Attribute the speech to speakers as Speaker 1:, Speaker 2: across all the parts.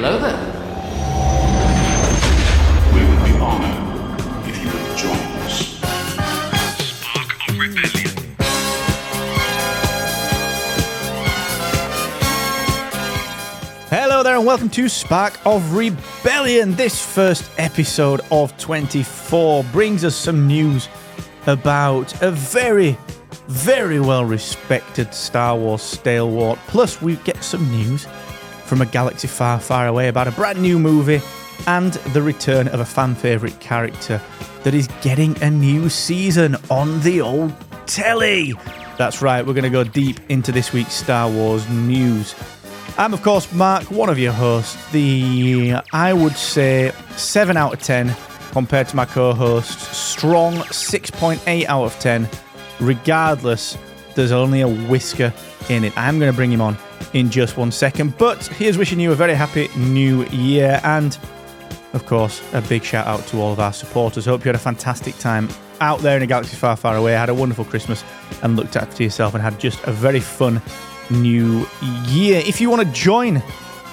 Speaker 1: Hello there.
Speaker 2: We would be honored if you would join us.
Speaker 3: Spark of Rebellion.
Speaker 4: Hello there, and welcome to Spark of Rebellion. This first episode of 24 brings us some news about a very, very well respected Star Wars stalwart. Plus, we get some news from a galaxy far, far away about a brand new movie and the return of a fan favourite character that is getting a new season on the old telly. That's right, we're going to go deep into this week's Star Wars news. I'm, of course, Mark, one of your hosts. The, I would say, 7 out of 10 compared to my co hosts. Strong 6.8 out of 10. Regardless, there's only a whisker in it. I'm going to bring him on in just one second. But here's wishing you a very happy new year and, of course, a big shout out to all of our supporters. Hope you had a fantastic time out there in a galaxy far, far away. Had a wonderful Christmas and looked after yourself and had just a very fun new year. If you want to join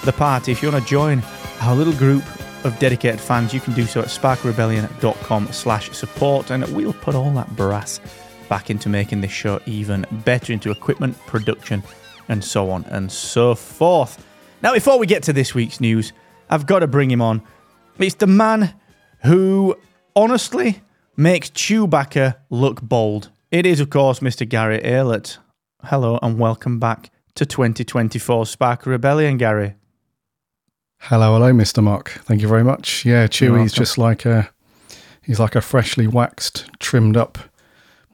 Speaker 4: the party, if you want to join our little group of dedicated fans, you can do so at sparkrebellion.com slash support and we'll put all that brass back into making this show even better into equipment, production, and so on and so forth. Now, before we get to this week's news, I've got to bring him on. It's the man who honestly makes Chewbacca look bold. It is, of course, Mr. Garry Aylett. Hello and welcome back to 2024 Spark Rebellion, Garry.
Speaker 5: Hello, hello, Mr. Mark. Thank you very much. Yeah, Chewie's just like a he's like a freshly waxed, trimmed up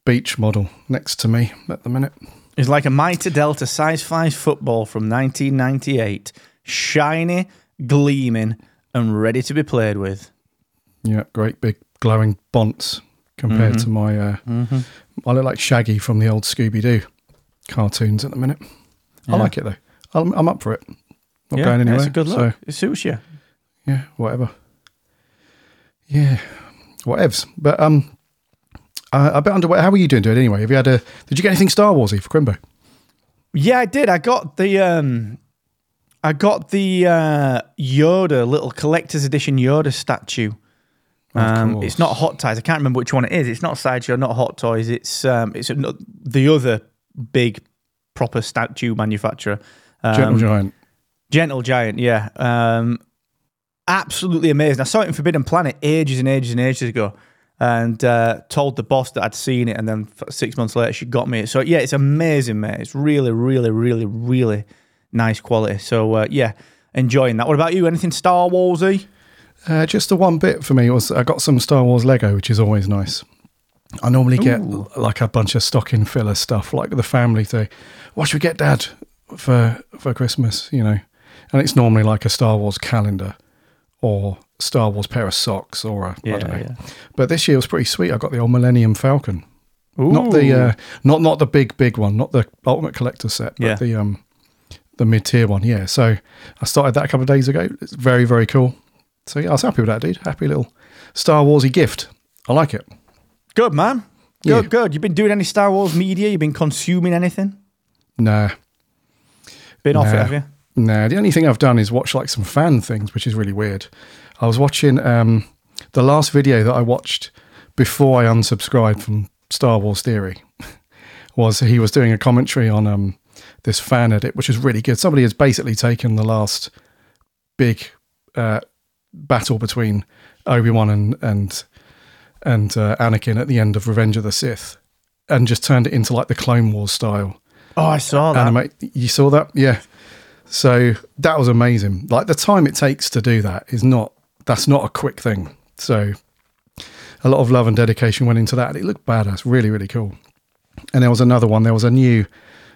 Speaker 5: beach model next to me at the minute.
Speaker 4: It's like a Mitre Delta size 5 football from 1998. Shiny, gleaming, and ready to be played with.
Speaker 5: Yeah, great big glowing bonts compared
Speaker 4: Mm-hmm.
Speaker 5: to my uh I look like Shaggy from the old Scooby Doo cartoons at the minute. I like it though. I'm, I'm up for it. Not
Speaker 4: yeah,
Speaker 5: going anywhere.
Speaker 4: It's a good look.
Speaker 5: So
Speaker 4: it suits you.
Speaker 5: yeah, whatever. Yeah, whatevs. But um, uh, a bit underway. How are you doing? it anyway? Have you had a? Did you get anything Star Warsy for Crimbo?
Speaker 4: Yeah, I did. I got the um I got the uh Yoda little collector's edition Yoda statue. Um, it's not Hot Toys. I can't remember which one it is. It's not Sideshow, not Hot Toys. It's um, it's an- the other big proper statue manufacturer. Um,
Speaker 5: Gentle Giant.
Speaker 4: Gentle Giant, yeah. Um, absolutely amazing. I saw it in Forbidden Planet ages and ages and ages ago, and uh, told the boss that I'd seen it, and then six months later she got me it. So yeah, it's amazing, mate. It's really, really, really, really nice quality. So uh, yeah, enjoying that. What about you? Anything Star Warsy?
Speaker 5: Uh, just the one bit for me was I got some Star Wars Lego, which is always nice. I normally get
Speaker 4: Ooh.
Speaker 5: like a bunch of stocking filler stuff, like the family thing. What should we get, Dad, for for Christmas? You know, and it's normally like a Star Wars calendar or Star Wars pair of socks or a I
Speaker 4: Yeah,
Speaker 5: don't know.
Speaker 4: yeah.
Speaker 5: But this year was pretty sweet. I got the old Millennium Falcon, not the uh, not not the big big one, not the Ultimate Collector set, but
Speaker 4: Yeah.
Speaker 5: the um the mid tier one. Yeah, so I started that a couple of days ago. It's very very cool. So yeah, I was happy with that, dude. Happy little Star Warsy gift. I like it.
Speaker 4: good man. Good,
Speaker 5: Yeah.
Speaker 4: good. You've been doing any Star Wars media? You've been consuming anything?
Speaker 5: Nah,
Speaker 4: Been off it, have you?
Speaker 5: nah. The only thing I've done is watch like some fan things, which is really weird. I was watching um the last video that I watched before I unsubscribed from Star Wars Theory was he was doing a commentary on um this fan edit, which is really good. Somebody has basically taken the last big uh, battle between Obi Wan and and and uh, Anakin at the end of Revenge of the Sith, and just turned it into like the Clone Wars style
Speaker 4: Oh, I saw that.
Speaker 5: You saw that, yeah. So that was amazing. Like the time it takes to do that is not. That's not a quick thing. So a lot of love and dedication went into that. and It looked badass, really, really cool. And there was another one. There was a new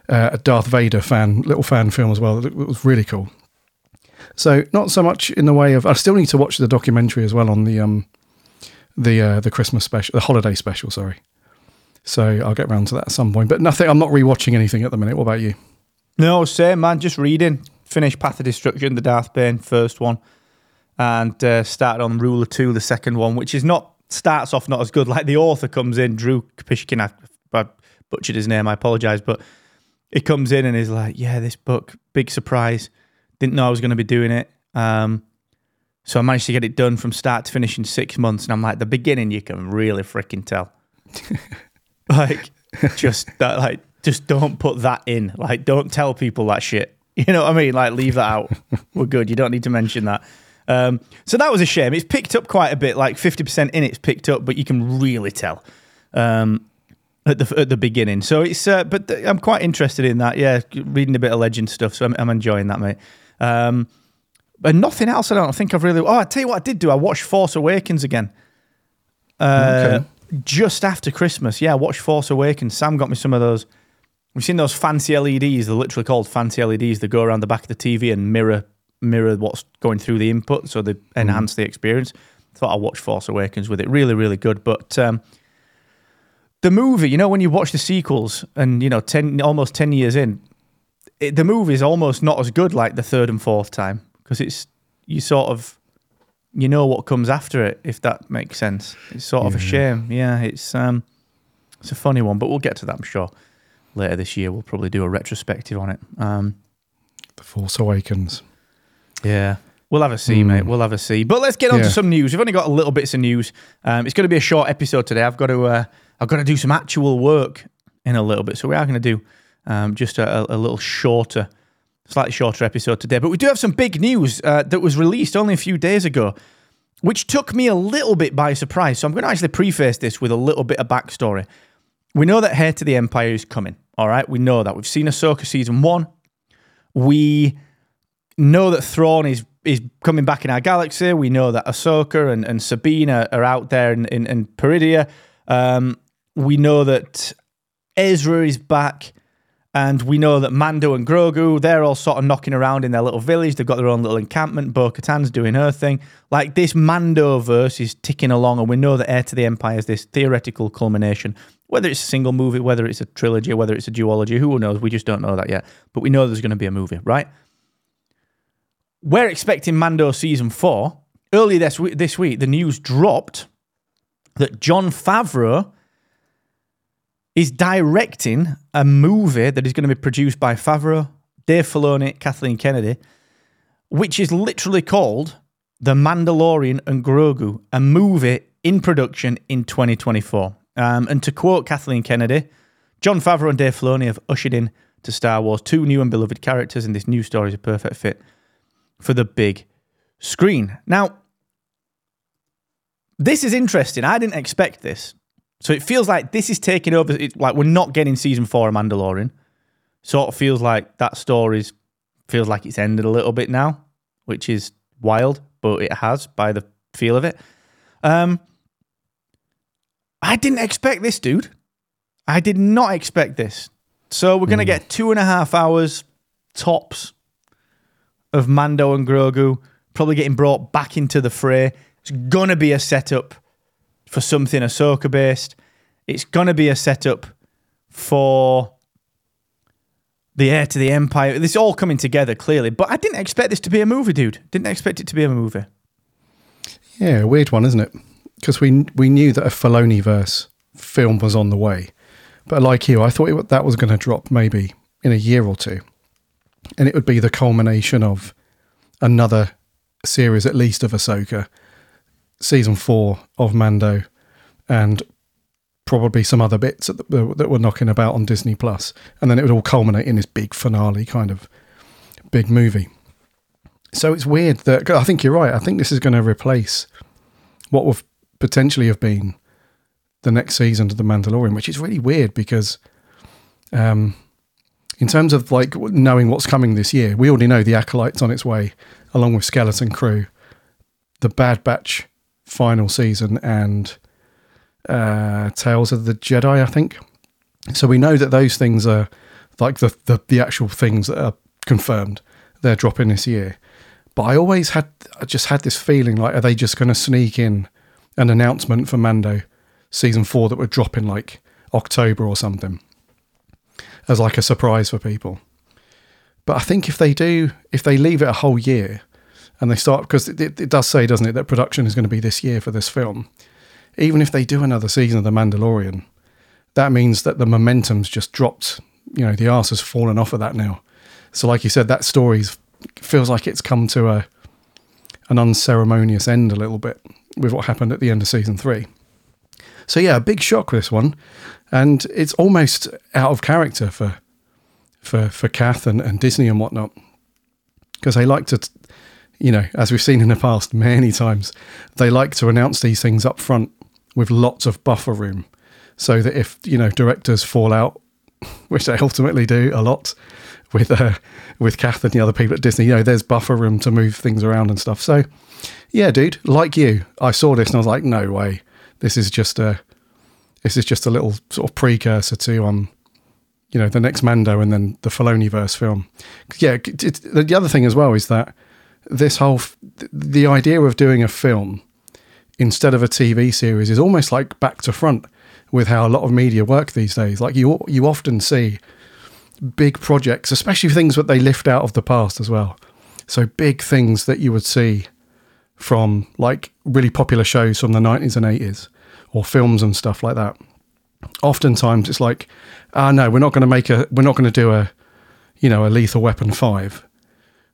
Speaker 5: uh, Darth Vader fan, little fan film as well. It was really cool. So not so much in the way of. I still need to watch the documentary as well on the um the uh, the Christmas special, the holiday special. Sorry. So I'll get around to that at some point. But nothing. I'm not rewatching anything at the minute. What about you?
Speaker 4: No, same man. Just reading. Finished Path of Destruction, the Darth Bane first one, and uh, started on Rule of Two, the second one, which is not starts off not as good. Like the author comes in, Drew Kapishkin. I, I butchered his name. I apologize, but he comes in and is like, "Yeah, this book, big surprise. Didn't know I was going to be doing it. Um, so I managed to get it done from start to finish in six months, and I'm like, the beginning you can really freaking tell. like, just that, like, just don't put that in. Like, don't tell people that shit. You know what I mean? Like, leave that out. We're good. You don't need to mention that. Um, so that was a shame. It's picked up quite a bit, like 50% in it's picked up, but you can really tell um, at the at the beginning. So it's, uh, but th- I'm quite interested in that. Yeah, reading a bit of legend stuff. So I'm, I'm enjoying that, mate. Um, but nothing else. I don't think I've really. Oh, I tell you what, I did do. I watched Force Awakens again. Uh, Just after Christmas, yeah, I watched Force Awakens. Sam got me some of those. We've seen those fancy LEDs. They're literally called fancy LEDs. They go around the back of the TV and mirror mirror what's going through the input, so they enhance the experience. Thought I'd watch Force Awakens with it. Really, really good. But um, the movie, you know, when you watch the sequels and you know, ten almost ten years in, it, the movie is almost not as good like the third and fourth time because it's you sort of you know what comes after it if that makes sense. It's sort of a shame. Yeah, it's um, it's a funny one, but we'll get to that. I'm sure later this year we'll probably do a retrospective on it. Um,
Speaker 5: The Force Awakens.
Speaker 4: Yeah. We'll have a see, mate. We'll have a see. But let's get on to some news. We've only got a little bits of news. Um, it's going to be a short episode today. I've got to, uh, I've got to do some actual work in a little bit. So we are going to do um, just a, a- little shorter, slightly shorter episode today. But we do have some big news uh, that was released only a few days ago, which took me a little bit by surprise. So I'm going to actually preface this with a little bit of backstory. We know that Heir to the Empire is coming. All right, we know that. We've seen Ahsoka season one. We know that Thrawn is is coming back in our galaxy. We know that Ahsoka and, and Sabine are, are out there in, in, in Peridea. Um, we know that Ezra is back. And we know that Mando and Grogu, they're all sort of knocking around in their little village. They've got their own little encampment. Bo Katan's doing her thing. Like this Mando verse is ticking along, and we know that Heir to the Empire is this theoretical culmination. Whether it's a single movie, whether it's a trilogy, whether it's a duology, who knows? We just don't know that yet. But we know there's going to be a movie, right? We're expecting Mando season four. Earlier this week, this week, the news dropped that Jon Favreau is directing a movie that is going to be produced by Favreau, Dave Filoni, Kathleen Kennedy, which is literally called The Mandalorian and Grogu, a movie in production in 2024. Um, and to quote Kathleen Kennedy, Jon Favreau and Dave Filoni have ushered in to Star Wars two new and beloved characters, and this new story is a perfect fit for the big screen. Now, this is interesting. I didn't expect this. So it feels like this is taking over. It's like we're not getting season four of Mandalorian. Sort of feels like that story's feels like it's ended a little bit now, which is wild, but it has by the feel of it. Um, I didn't expect this, dude. I did not expect this. So we're gonna get two and a half hours tops of Mando and Grogu, probably getting brought back into the fray. It's gonna be a setup for something Ahsoka based. It's gonna be a setup for the heir to the Empire. This is all coming together clearly, but I didn't expect this to be a movie, dude. Didn't expect it to be a movie.
Speaker 5: Yeah, weird one, isn't it? Because we we knew that a Filoni verse film was on the way, but like you, I thought it, that was going to drop maybe in a year or two, and it would be the culmination of another series, at least of Ahsoka, season four of Mando, and probably some other bits that, that were knocking about on Disney Plus, and then it would all culminate in this big finale kind of big movie. So it's weird that I think you're right. I think this is going to replace what would potentially have been the next season of The Mandalorian, which is really weird because, um, in terms of like knowing what's coming this year, we already know the Acolyte's on its way, along with Skeleton Crew, the Bad Batch final season, and uh, Tales of the Jedi. I think. So we know that those things are like the, the the actual things that are confirmed. They're dropping this year. But I always had, I just had this feeling like, are they just going to sneak in an announcement for Mando season four that would drop in like October or something as like a surprise for people? But I think if they do, if they leave it a whole year and they start, because it, it, does say, doesn't it, that production is going to be this year for this film. Even if they do another season of The Mandalorian, that means that the momentum's just dropped. You know, the arse has fallen off of that now. So, like you said, that story's feels like it's come to a an unceremonious end a little bit with what happened at the end of season three. So yeah, a big shock this one, and it's almost out of character for for for Kath and, and Disney and whatnot because they like to, you know, as we've seen in the past many times, they like to announce these things up front with lots of buffer room, so that if you know directors fall out, which they ultimately do a lot with uh, with Kath and the other people at Disney, you know, there's buffer room to move things around and stuff. So yeah, dude, like you, I saw this and I was like, no way, this is just a this is just a little sort of precursor to um you know the next Mando and then the Filoni verse film. Yeah, it, it, the other thing as well is that this whole f- the idea of doing a film instead of a TV series is almost like back to front with how a lot of media work these days. Like you you often see big projects, especially things that they lift out of the past as well. So big things that you would see from like really popular shows from the 90s and 80s or films and stuff like that. Oftentimes it's like, ah, no, we're not going to make a, we're not going to do a, you know, a Lethal Weapon 5.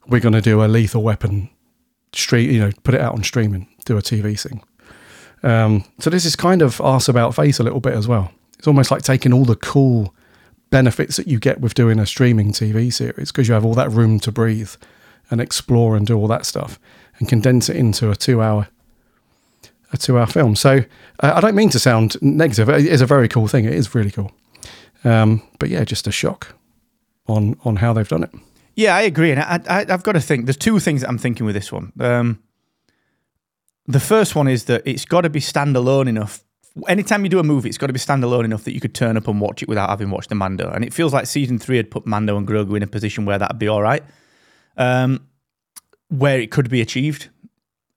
Speaker 5: We're going to do a Lethal Weapon street, you know, put it out on streaming, do a TV thing. Um, so this is kind of arse about face a little bit as well. It's almost like taking all the cool benefits that you get with doing a streaming TV series because you have all that room to breathe and explore and do all that stuff and condense it into a two hour a two hour film. So uh, I don't mean to sound negative. It is a very cool thing. It is really cool. Um, but yeah, just a shock on on how they've done it.
Speaker 4: Yeah, I agree, and I, I, I've got to think. There's two things that I'm thinking with this one. Um, the first one is that it's got to be standalone enough. Anytime you do a movie, it's got to be standalone enough that you could turn up and watch it without having watched the Mando. And it feels like season three had put Mando and Grogu in a position where that'd be all right, um, where it could be achieved,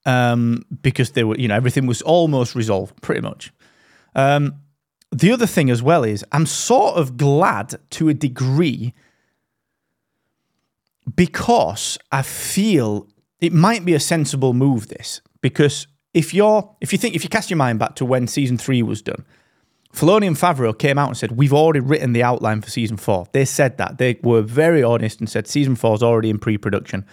Speaker 4: um, because they were, you know, everything was almost resolved, pretty much. Um, the other thing as well is I'm sort of glad to a degree because I feel it might be a sensible move. This because if you're if you think if you cast your mind back to when season three was done, Filoni and Favreau came out and said we've already written the outline for season four. They said that they were very honest and said season four is already in pre-production,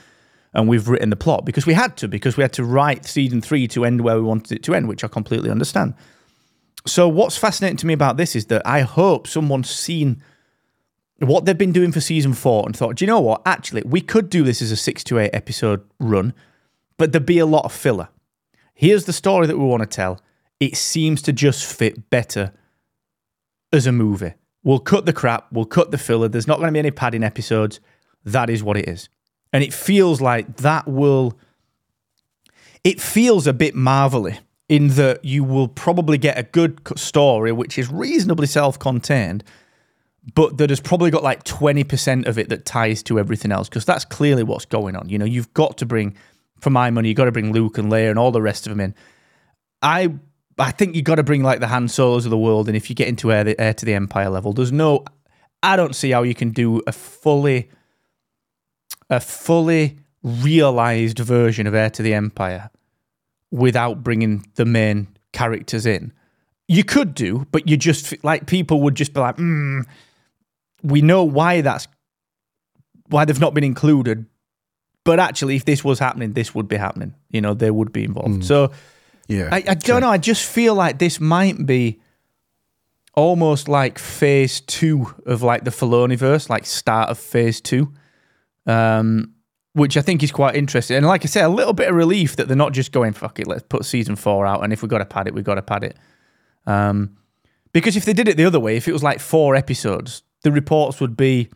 Speaker 4: and we've written the plot because we had to because we had to write season three to end where we wanted it to end, which I completely understand. So what's fascinating to me about this is that I hope someone's seen what they've been doing for season four and thought, do you know what? Actually, we could do this as a six to eight episode run, but there'd be a lot of filler. Here's the story that we want to tell. It seems to just fit better as a movie. We'll cut the crap, we'll cut the filler. There's not going to be any padding episodes. That is what it is. And it feels like that will. It feels a bit marvelly in that you will probably get a good story which is reasonably self contained but that has probably got like 20% of it that ties to everything else because that's clearly what's going on. You know, you've got to bring, for my money, you've got to bring Luke and Leia and all the rest of them in. I I think you've got to bring like the Han Solos of the world, and if you get into Heir, Heir to the Empire level, there's no, I don't see how you can do a fully, a fully realized version of Heir to the Empire without bringing the main characters in. You could do, but you just like people would just be like, mm, we know why that's why they've not been included. But actually, if this was happening, this would be happening. You know, they would be involved. So
Speaker 5: Yeah.
Speaker 4: I, I don't know. I just feel like this might be almost like phase two of like the Filoni verse, like start of phase two, um, which I think is quite interesting. And like I said, a little bit of relief that they're not just going fuck it, let's put season four out, and if we've got to pad it, we've got to pad it. Um, because if they did it the other way, if it was like four episodes, the reports would be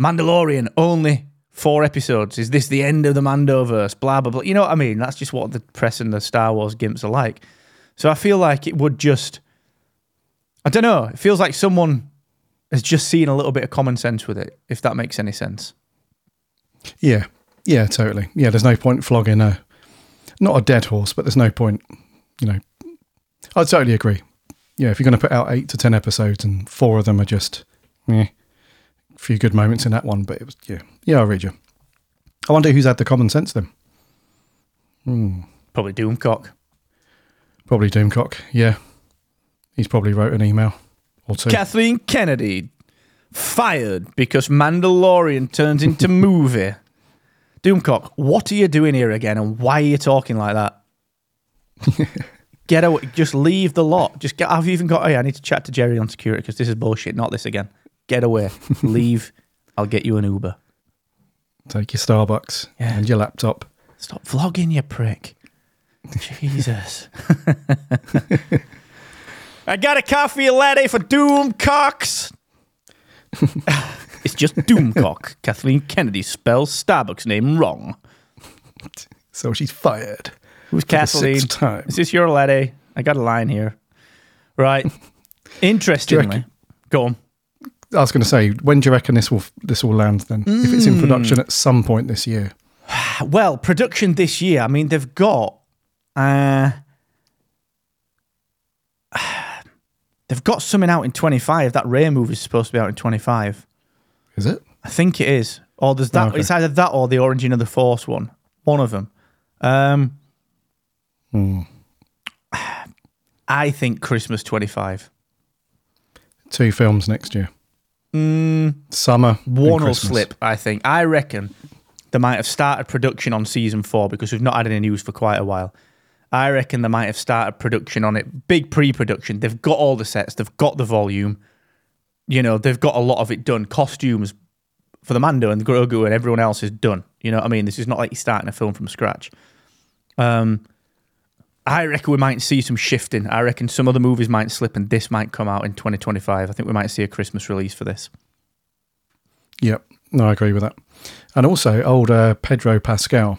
Speaker 4: Mandalorian only four episodes. Is this the end of the Mandoverse? Blah blah blah. You know what I mean? That's just what the press and the Star Wars gimps are like. So I feel like it would just, I don't know. It feels like someone has just seen a little bit of common sense with it. If that makes any sense.
Speaker 5: Yeah, yeah, totally. Yeah, there's no point flogging a not a dead horse, but there's no point. You know, I totally agree. Yeah, if you're going to put out eight to ten episodes and four of them are just, eh, a few good moments in that one, but it was yeah, yeah. I read you. I wonder who's had the common sense then.
Speaker 4: Probably Doomcock.
Speaker 5: Probably Doomcock. Yeah, he's probably wrote an email or two.
Speaker 4: Kathleen Kennedy fired because Mandalorian turns into movie. Doomcock, what are you doing here again, and why are you talking like that? get away. Just leave the lot. Just get. I've even got. Yeah, I need to chat to Jerry on security because this is bullshit. Not this again. Get away. leave. I'll get you an Uber.
Speaker 5: Take your Starbucks
Speaker 4: Yeah.
Speaker 5: and your laptop.
Speaker 4: Stop vlogging, you prick. Jesus. I got a coffee latte for Doomcocks. It's just Doomcock. Kathleen Kennedy spells Starbucks name wrong.
Speaker 5: So she's fired.
Speaker 4: Who's Kathleen?
Speaker 5: time.
Speaker 4: Is this your latte? I got a line here. Right. Interestingly,
Speaker 5: reckon-
Speaker 4: go on.
Speaker 5: I was going to say, when do you reckon this will this will land? Then, if it's
Speaker 4: Hmm.
Speaker 5: in production at some point this year,
Speaker 4: Well, production this year. I mean, they've got uh, they've got something out in twenty five. That Rey movie is supposed to be out in twenty five.
Speaker 5: is it?
Speaker 4: I think it is. Or there's that.
Speaker 5: Okay.
Speaker 4: It's either that or the Origin of the Force one. One of them. Um,
Speaker 5: Hmm.
Speaker 4: I think Christmas twenty five.
Speaker 5: Two films next year. Summer. and
Speaker 4: One will slip. I think. I reckon they might have started production on season four because we've not had any news for quite a while. I reckon they might have started production on it, big pre-production. They've got all the sets, they've got the volume. You know, they've got a lot of it done. Costumes for the Mando and the Grogu and everyone else is done. You know what I mean? This is not like you're starting a film from scratch. Um, I reckon we might see some shifting. I reckon some other movies might slip and this might come out in 2025. I think we might see a Christmas release for this.
Speaker 5: Yep. No, I agree with that. And also, old uh, Pedro Pascal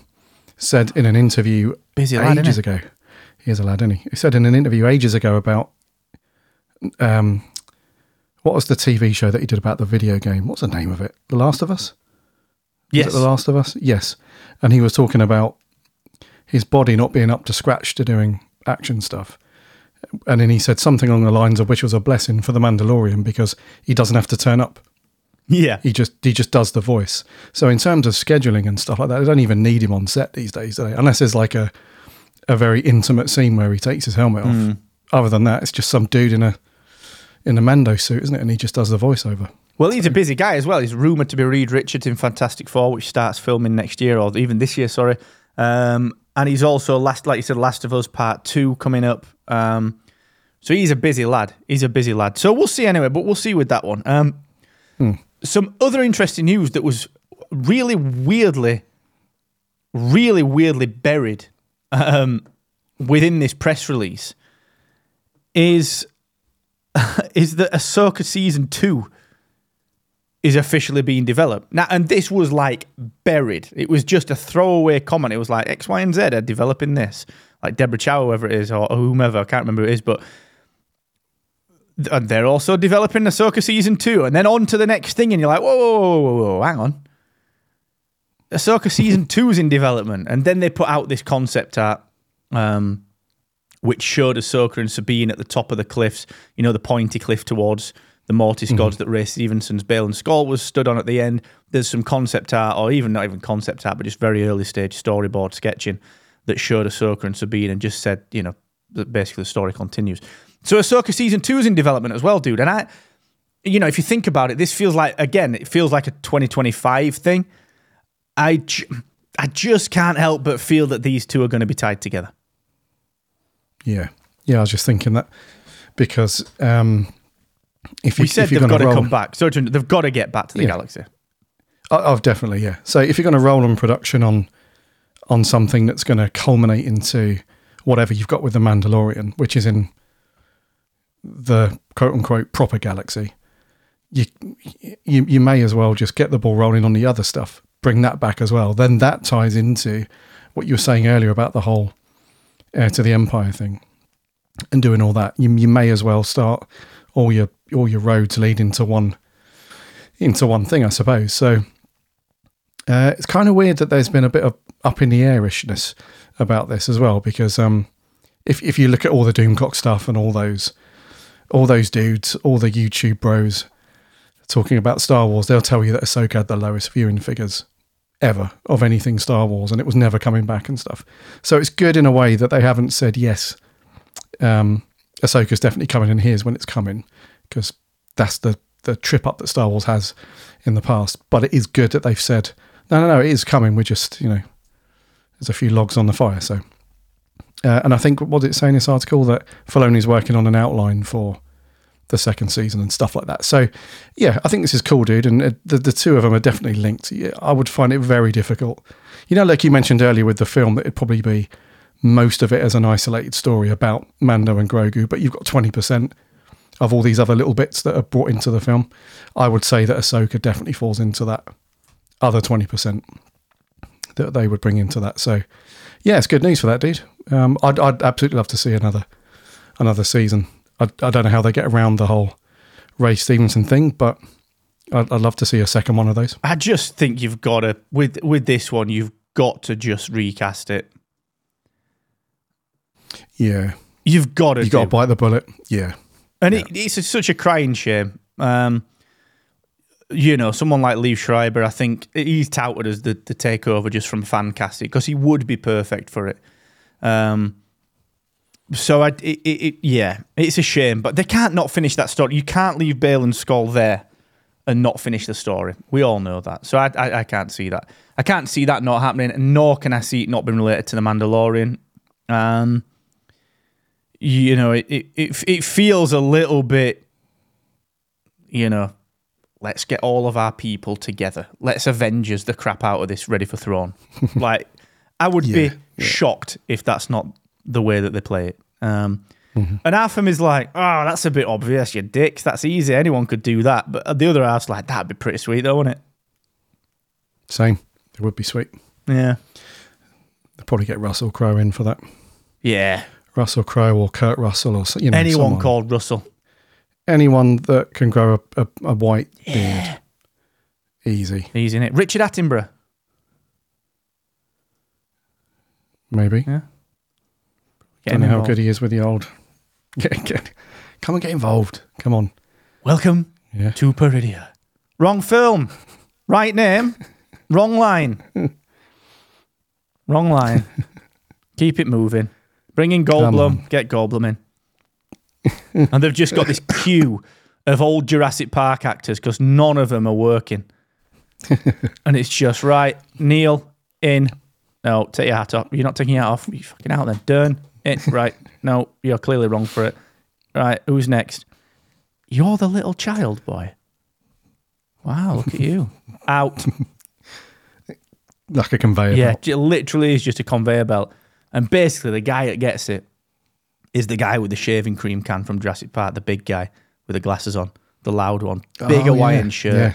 Speaker 5: said in an interview
Speaker 4: Busy lad,
Speaker 5: ages ago. He is a lad, isn't he? He said in an interview ages ago about um, what was the TV show that he did about the video game? What's the name of it? The Last of Us.
Speaker 4: Yes.
Speaker 5: Is it The Last of Us? Yes. And he was talking about his body not being up to scratch to doing action stuff. And then he said something along the lines of which was a blessing for the Mandalorian because he doesn't have to turn up.
Speaker 4: Yeah.
Speaker 5: He just he just does the voice. So in terms of scheduling and stuff like that, they don't even need him on set these days, do they? Unless there's like a a very intimate scene where he takes his helmet off. Other than that, it's just some dude in a in a Mando suit, isn't it? And he just does the voiceover.
Speaker 4: Well, he's a busy guy as well. He's rumored to be Reed Richards in Fantastic Four, which starts filming next year or even this year. Sorry, um, and he's also last, like you said, Last of Us Part Two coming up. Um, so he's a busy lad. He's a busy lad. So we'll see anyway, but we'll see with that one. Um, Some other interesting news that was really weirdly, really weirdly buried um, within this press release is is that Ahsoka season two is officially being developed now, and this was like buried. It was just a throwaway comment. It was like X, Y, and Z are developing this, like Deborah Chow, whoever it is, or whomever I can't remember who it is, but and they're also developing Ahsoka season two, and then on to the next thing, and you're like, whoa, whoa, whoa, whoa, whoa hang on. Ahsoka season two is in development, and then they put out this concept art, um, which showed Ahsoka and Sabine at the top of the cliffs. You know, the pointy cliff towards the Mortis gods that Ray Stevenson's Baylan Skoll was stood on at the end. There's some concept art, or even not even concept art, but just very early stage storyboard sketching that showed Ahsoka and Sabine and just said, you know, that basically the story continues. So Ahsoka season two is in development as well, dude. And I, you know, if you think about it, this feels like again, it feels like a 2025 thing. I, ju- I just can't help but feel that these two are going to be tied together.
Speaker 5: Yeah, yeah. I was just thinking that because um, if you
Speaker 4: We said they've got
Speaker 5: gonna roll,
Speaker 4: come back. So they've got to get back to the
Speaker 5: Yeah.
Speaker 4: galaxy.
Speaker 5: Oh, oh, definitely, yeah. So if you're going to roll on production on on something that's going to culminate into whatever you've got with the Mandalorian, which is in the quote unquote proper galaxy, you you you may as well just get the ball rolling on the other stuff. Bring that back as well. Then that ties into what you were saying earlier about the whole heir to the empire thing and doing all that. You you may as well start all your all your roads lead into one into one thing, I suppose. So uh, it's kind of weird that there's been a bit of up in the airishness about this as well, because um, if if you look at all the Doomcock stuff and all those all those dudes, all the YouTube bros talking about Star Wars, they'll tell you that Ahsoka had the lowest viewing figures ever of anything Star Wars, and it was never coming back and stuff. So it's good in a way that they haven't said yes. Um, Ahsoka's definitely coming, and here's when it's coming, because that's the the trip up that Star Wars has in the past. But it is good that they've said No, no, no. It is coming. We're just, you know, there's a few logs on the fire. So, uh, and I think what did it say in this article that Filoni's working on an outline for the second season and stuff like that. So, yeah, I think this is cool, dude. And the the two of them are definitely linked. I would find it very difficult. You know, like you mentioned earlier with the film, that it'd probably be most of it as an isolated story about Mando and Grogu, but you've got twenty percent of all these other little bits that are brought into the film. I would say that Ahsoka definitely falls into that other twenty percent that they would bring into that. So, yeah, it's good news for that, dude. Um, I'd, I'd absolutely love to see another another season. I, I don't know how they get around the whole Ray Stevenson thing, but I'd, I'd love to see a second one of those.
Speaker 4: I just think you've got to with with this one. You've got to just recast it.
Speaker 5: Yeah,
Speaker 4: You've got to.
Speaker 5: you got to bite the bullet. Yeah,
Speaker 4: And it, it's a, such a crying shame. Um, you know, someone like Liev Schreiber, I think he's touted as the, the takeover just from fan casting because he would be perfect for it. Um, so I, it, it, it, yeah, it's a shame, but they can't not finish that story. You can't leave Baylan Skoll there and not finish the story. We all know that. So I, I, I can't see that. I can't see that not happening, nor can I see it not being related to the Mandalorian. Um, you know, it, it, it, it feels a little bit, you know, let's get all of our people together. Let's Avengers the crap out of this Ready for Thrawn. like, I would
Speaker 5: Yeah,
Speaker 4: be shocked if that's not the way that they play it. Um,
Speaker 5: Mm-hmm.
Speaker 4: And half of them is like, oh, that's a bit obvious, you dicks. That's easy. Anyone could do that. But the other half's like, that'd be pretty sweet, though, wouldn't it?
Speaker 5: same. It would be sweet.
Speaker 4: Yeah.
Speaker 5: They'll probably get Russell Crowe in for that.
Speaker 4: Yeah.
Speaker 5: Russell Crowe or Kurt Russell or you know
Speaker 4: Anyone
Speaker 5: someone.
Speaker 4: called Russell.
Speaker 5: anyone that can grow a, a, a white beard. Easy,
Speaker 4: He's in it. Richard Attenborough.
Speaker 5: maybe.
Speaker 4: Yeah. Get
Speaker 5: Don't know how good he is with the old. Get, get, come and get involved. Come on.
Speaker 4: Welcome
Speaker 5: Yeah.
Speaker 4: to Peridea. Wrong film. Right name. Wrong line. Wrong line. Keep it moving. Bring in Goldblum. Get Goldblum in. and they've just got this queue of old Jurassic Park actors because none of them are working. and it's just right. Neil in. No, take your hat off. You're not taking your hat off. You fucking out then. Dern in. Right. No, you're clearly wrong for it. Right. Who's next? You're the little child boy. Wow, look at you. Out.
Speaker 5: Like a conveyor
Speaker 4: Yeah,
Speaker 5: belt.
Speaker 4: it literally is just a conveyor belt. And basically, the guy that gets it is the guy with the shaving cream can from Jurassic Park, the big guy with the glasses on, the loud one, oh, big
Speaker 5: Oh,
Speaker 4: Hawaiian
Speaker 5: yeah.
Speaker 4: shirt.
Speaker 5: Yeah.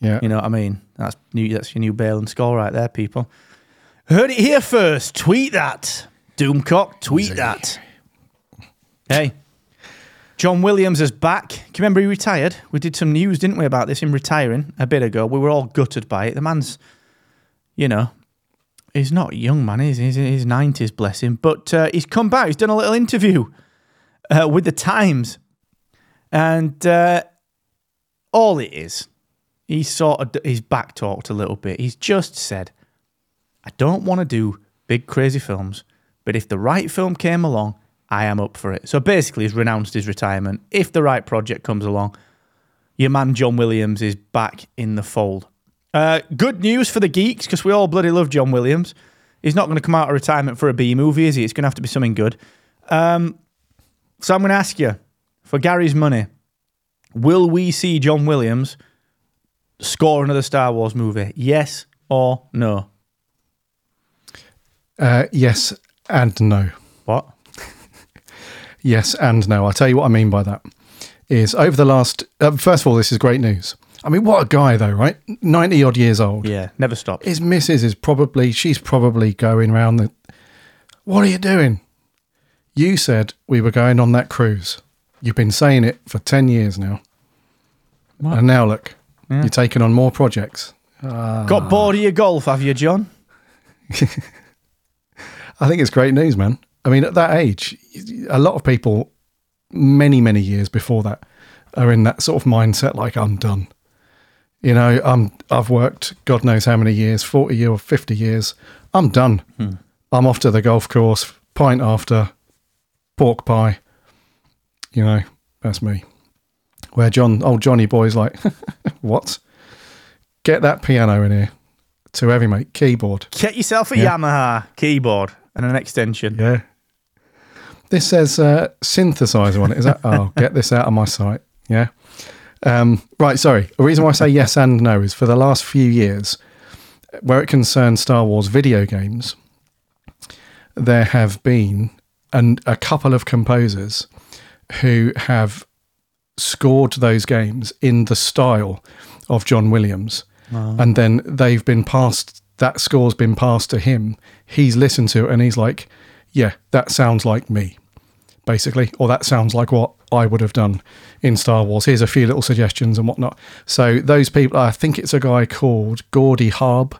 Speaker 5: Yeah.
Speaker 4: You know what I mean? That's new. That's your new Baylan Skoll right there, people. Heard it here first. Tweet that. Doomcock, tweet that. Hey, John Williams is back. Can you remember he retired? We did some news, didn't we, about this, him retiring a bit ago. We were all gutted by it. The man's, you know, he's not a young man, he's, he's in his 90s, bless him. But uh, he's come back. He's done a little interview uh, with the Times. And uh, all it is, he sort of he's back talked a little bit. He's just said, "I don't want to do big crazy films, but if the right film came along, I am up for it." So basically, he's renounced his retirement. If the right project comes along, your man John Williams is back in the fold. Uh, good news for the geeks because we all bloody love John Williams. He's not going to come out of retirement for a B movie, is he? It's going to have to be something good. Um, so I'm going to ask you for Garry's money: Will we see John Williams? score another Star Wars movie? Yes or no?
Speaker 5: Uh, yes and no.
Speaker 4: What?
Speaker 5: Yes and no. I'll tell you what I mean by that. Is over the last, uh, first of all, this is great news. I mean, what a guy, though, right? 90 odd years old.
Speaker 4: Yeah, never stop.
Speaker 5: His missus is probably, she's probably going round the, what are you doing? You said we were going on that cruise. You've been saying it for 10 years now.
Speaker 4: What?
Speaker 5: And now look, you're taking on more projects.
Speaker 4: Got bored of your golf, have you, John?
Speaker 5: I think it's great news, man. I mean, at that age, a lot of people, many, many years before that, are in that sort of mindset like, I'm done. You know, I'm, I've worked God knows how many years 40 or 50 years. I'm done. Hmm. I'm off to the golf course, pint after, pork pie. You know, that's me. Where John, old Johnny boy's like, what? Get that piano in here. to heavy, mate. Keyboard.
Speaker 4: Get yourself a
Speaker 5: Yeah.
Speaker 4: Yamaha keyboard and an extension.
Speaker 5: Yeah. This says uh, synthesizer on it. Is that? Oh, get this out of my sight. Yeah. Um, right. Sorry. The reason why I say yes and no is for the last few years, where it concerns Star Wars video games, there have been an, a couple of composers who have scored those games in the style of John Williams, and then they've been passed. That score's been passed to him. He's listened to it, and he's like, "Yeah, that sounds like me." basically, or that sounds like what I would have done in Star Wars. Here's a few little suggestions and whatnot. So those people, I think it's a guy called Gordy Haab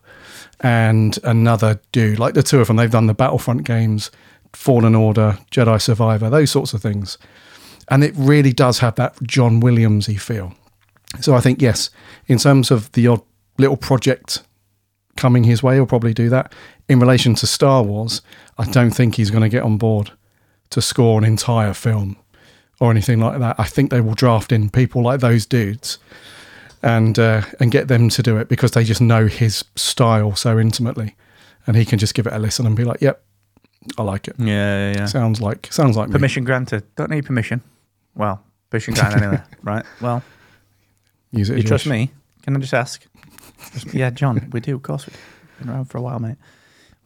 Speaker 5: and another dude, like the two of them. They've done the Battlefront games, Fallen Order, Jedi Survivor, those sorts of things, and it really does have that John Williamsy feel. So I think yes, in terms of the odd little project coming his way, he'll probably do that. In relation to Star Wars, I don't think he's going to get on board to score an entire film or anything like that. I think they will draft in people like those dudes and uh, and get them to do it because they just know his style so intimately, and he can just give it a listen and be like, "Yep, I like it.
Speaker 4: Yeah, yeah, yeah.
Speaker 5: Sounds like sounds like me."
Speaker 4: Permission granted. Don't need permission. Well, permission granted anyway. Right. Well,
Speaker 5: Use it.
Speaker 4: you
Speaker 5: as you
Speaker 4: trust
Speaker 5: wish.
Speaker 4: me? Can I just ask? Yeah, John, we do. Of course, we've been around for a while, mate.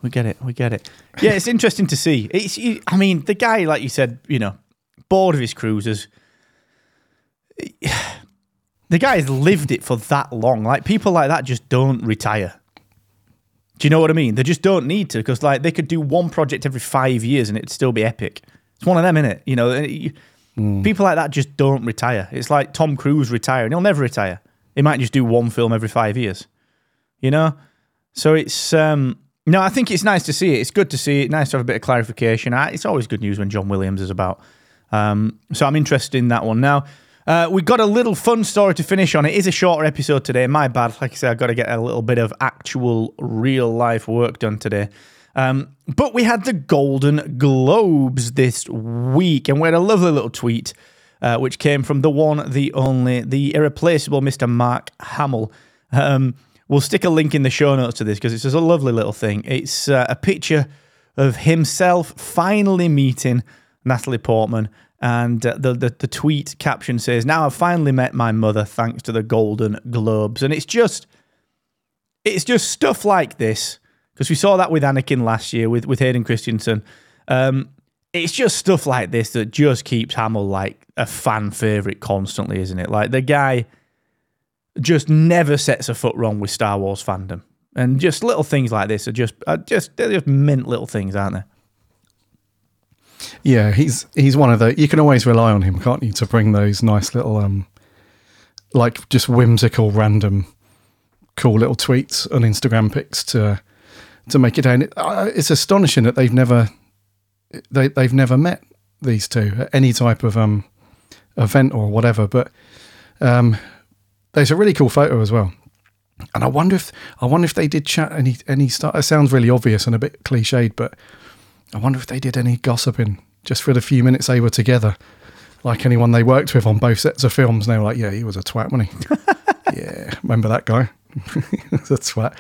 Speaker 4: We get it. We get it. Yeah, it's interesting to see. It's. I mean, the guy, like you said, you know, bored of his cruisers. The guy has lived it for that long. Like people like that just don't retire. Do you know what I mean? They just don't need to because like they could do one project every five years and it'd still be epic. It's one of them, innit? You know, eh, you- hmm. people like that just don't retire. It's like Tom Cruise retiring; he'll never retire. He might just do one film every five years. You know, so it's um no, I think it's nice to see it. It's good to see it. Nice to have a bit of clarification. I, it's always good news when John Williams is about. Um, so I'm interested in that one now. Uh, we got a little fun story to finish on. It is a shorter episode today. My bad. Like I said, I've got to get a little bit of actual real life work done today. Um, but we had the Golden Globes this week, and we had a lovely little tweet, uh, which came from the one, the only, the irreplaceable Mr. Mark Hamill. Um, we'll stick a link in the show notes to this because it's just a lovely little thing. It's uh, a picture of himself finally meeting Natalie Portman. And uh, the, the the tweet caption says, "Now I've finally met my mother, thanks to the Golden Globes." And it's just, it's just stuff like this because we saw that with Anakin last year with with Hayden Christensen. Um, it's just stuff like this that just keeps Hamill like a fan favorite constantly, isn't it? Like the guy just never sets a foot wrong with Star Wars fandom, and just little things like this are just are just they're just mint little things, aren't they?
Speaker 5: Yeah, he's he's one of the. You can always rely on him, can't you, to bring those nice little, um, like just whimsical, random, cool little tweets and Instagram pics to to make it down. It, uh, it's astonishing that they've never they they've never met these two at any type of um event or whatever. But um, there's a really cool photo as well. And I wonder if I wonder if they did chat any any start. It sounds really obvious and a bit cliched, but I wonder if they did any gossiping just for the few minutes they were together. Like anyone they worked with on both sets of films, and they were like, "Yeah, he was a twat, wasn't he? yeah, remember that guy? That's a twat.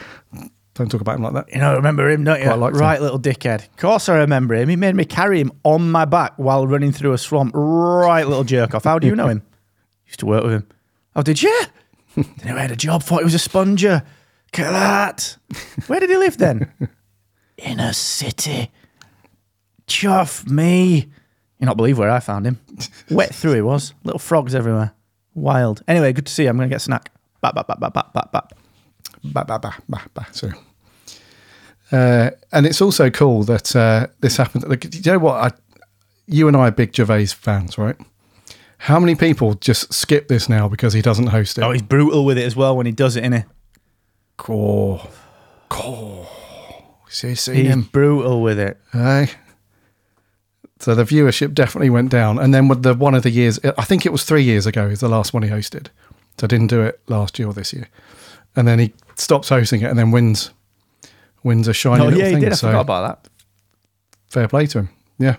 Speaker 5: Don't talk about him like that.
Speaker 4: You know, I remember him, don't you?
Speaker 5: Quite liked him.
Speaker 4: right, little dickhead. Of course, I remember him. He made me carry him on my back while running through a swamp. Right, little jerk off. How do you know him? Used to work with him. Oh, did you? Didn't know he had a job. Thought he was a sponger. Look at that. Where did he live then? In a city. Chuff me. You not believe where I found him. Wet through he was. Little frogs everywhere. Wild. Anyway, good to see you. I'm going to get a snack. Bap, bap, bap, bap, bap, bap, bap.
Speaker 5: Bah, bah, bah, bah, bah. So, uh, and it's also cool that uh, this happened. Like, you know what? I, you and I are big Gervais fans, right? How many people just skip this now because he doesn't host it?
Speaker 4: Oh, he's brutal with it as well when he does it, innit?
Speaker 5: Cool. Cool. See, see
Speaker 4: He's
Speaker 5: him.
Speaker 4: brutal with it.
Speaker 5: Hey. So the viewership definitely went down. And then with the one of the years, I think it was three years ago, is the last one he hosted. So I didn't do it last year or this year. And then he stops hosting it and then wins wins a shiny
Speaker 4: Oh,
Speaker 5: little
Speaker 4: yeah, he
Speaker 5: thing.
Speaker 4: did. I
Speaker 5: so
Speaker 4: forgot about that.
Speaker 5: fair play to him. Yeah.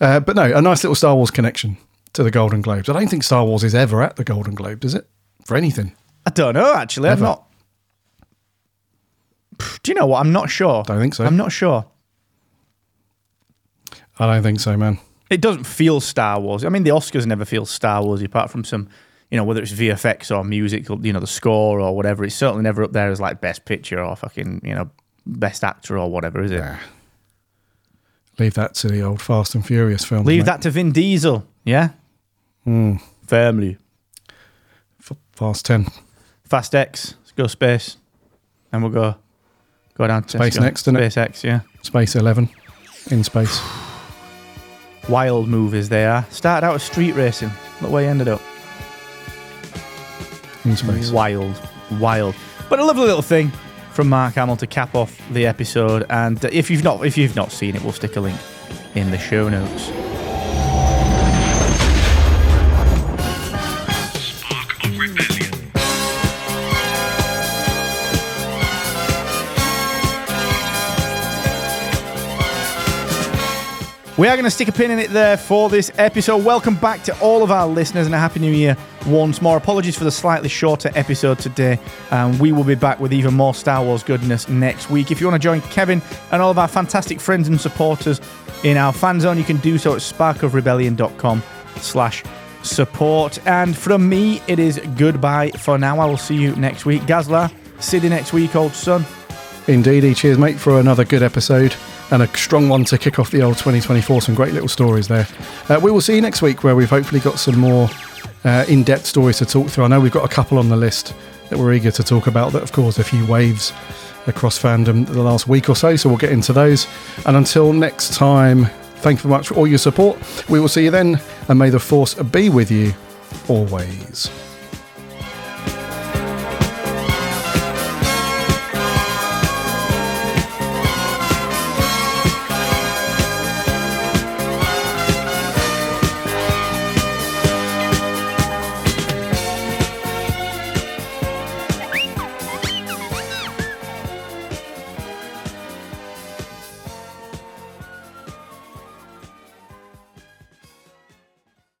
Speaker 5: Uh, but no, a nice little Star Wars connection to the Golden Globes. I don't think Star Wars is ever at the Golden Globe, does it? For anything.
Speaker 4: I don't know, actually. I've
Speaker 5: Ever.
Speaker 4: not. Do you know what? I'm not sure.
Speaker 5: Don't think so.
Speaker 4: I'm not sure.
Speaker 5: I don't think so, man.
Speaker 4: It doesn't feel Star Wars. I mean, the Oscars never feel Star Wars, apart from some, you know, whether it's VFX or music, you know, the score or whatever. It's certainly never up there as like best picture or fucking, you know, best actor or whatever, is it?
Speaker 5: Yeah. Leave that to the old Fast and Furious film.
Speaker 4: Leave
Speaker 5: mate.
Speaker 4: that to Vin Diesel. Yeah.
Speaker 5: Hmm.
Speaker 4: Firmly.
Speaker 5: F- Fast 10.
Speaker 4: Fast X. Let's go space, and we'll go go down to
Speaker 5: Space next?
Speaker 4: Space X. Yeah.
Speaker 5: Space 11. In space.
Speaker 4: Wild movies they are. Started out as street racing. Look where he ended up.
Speaker 5: In space.
Speaker 4: Wild, wild, but a lovely little thing from Mark Hamill to cap off the episode. And uh, if you've not, if you've not seen it, we'll stick a link in the show notes. We are going to stick a pin in it there for this episode. Welcome back to all of our listeners and a happy new year once more. Apologies for the slightly shorter episode today. Um, we will be back with even more Star Wars goodness next week. If you want to join Kevin and all of our fantastic friends and supporters in our fan zone, you can do so at sparkofrebellion.com slash support. And from me, it is goodbye for now. I will see you next week. Gazla, City next week, old son.
Speaker 5: Indeedy. Cheers, mate, for another good episode and a strong one to kick off the old 2024. Some great little stories there. Uh, we will see you next week where we've hopefully got some more uh, in depth stories to talk through. I know we've got a couple on the list that we're eager to talk about that, of course, a few waves across fandom the last week or so. So we'll get into those. And until next time, thank you very much for all your support. We will see you then, and may the force be with you always.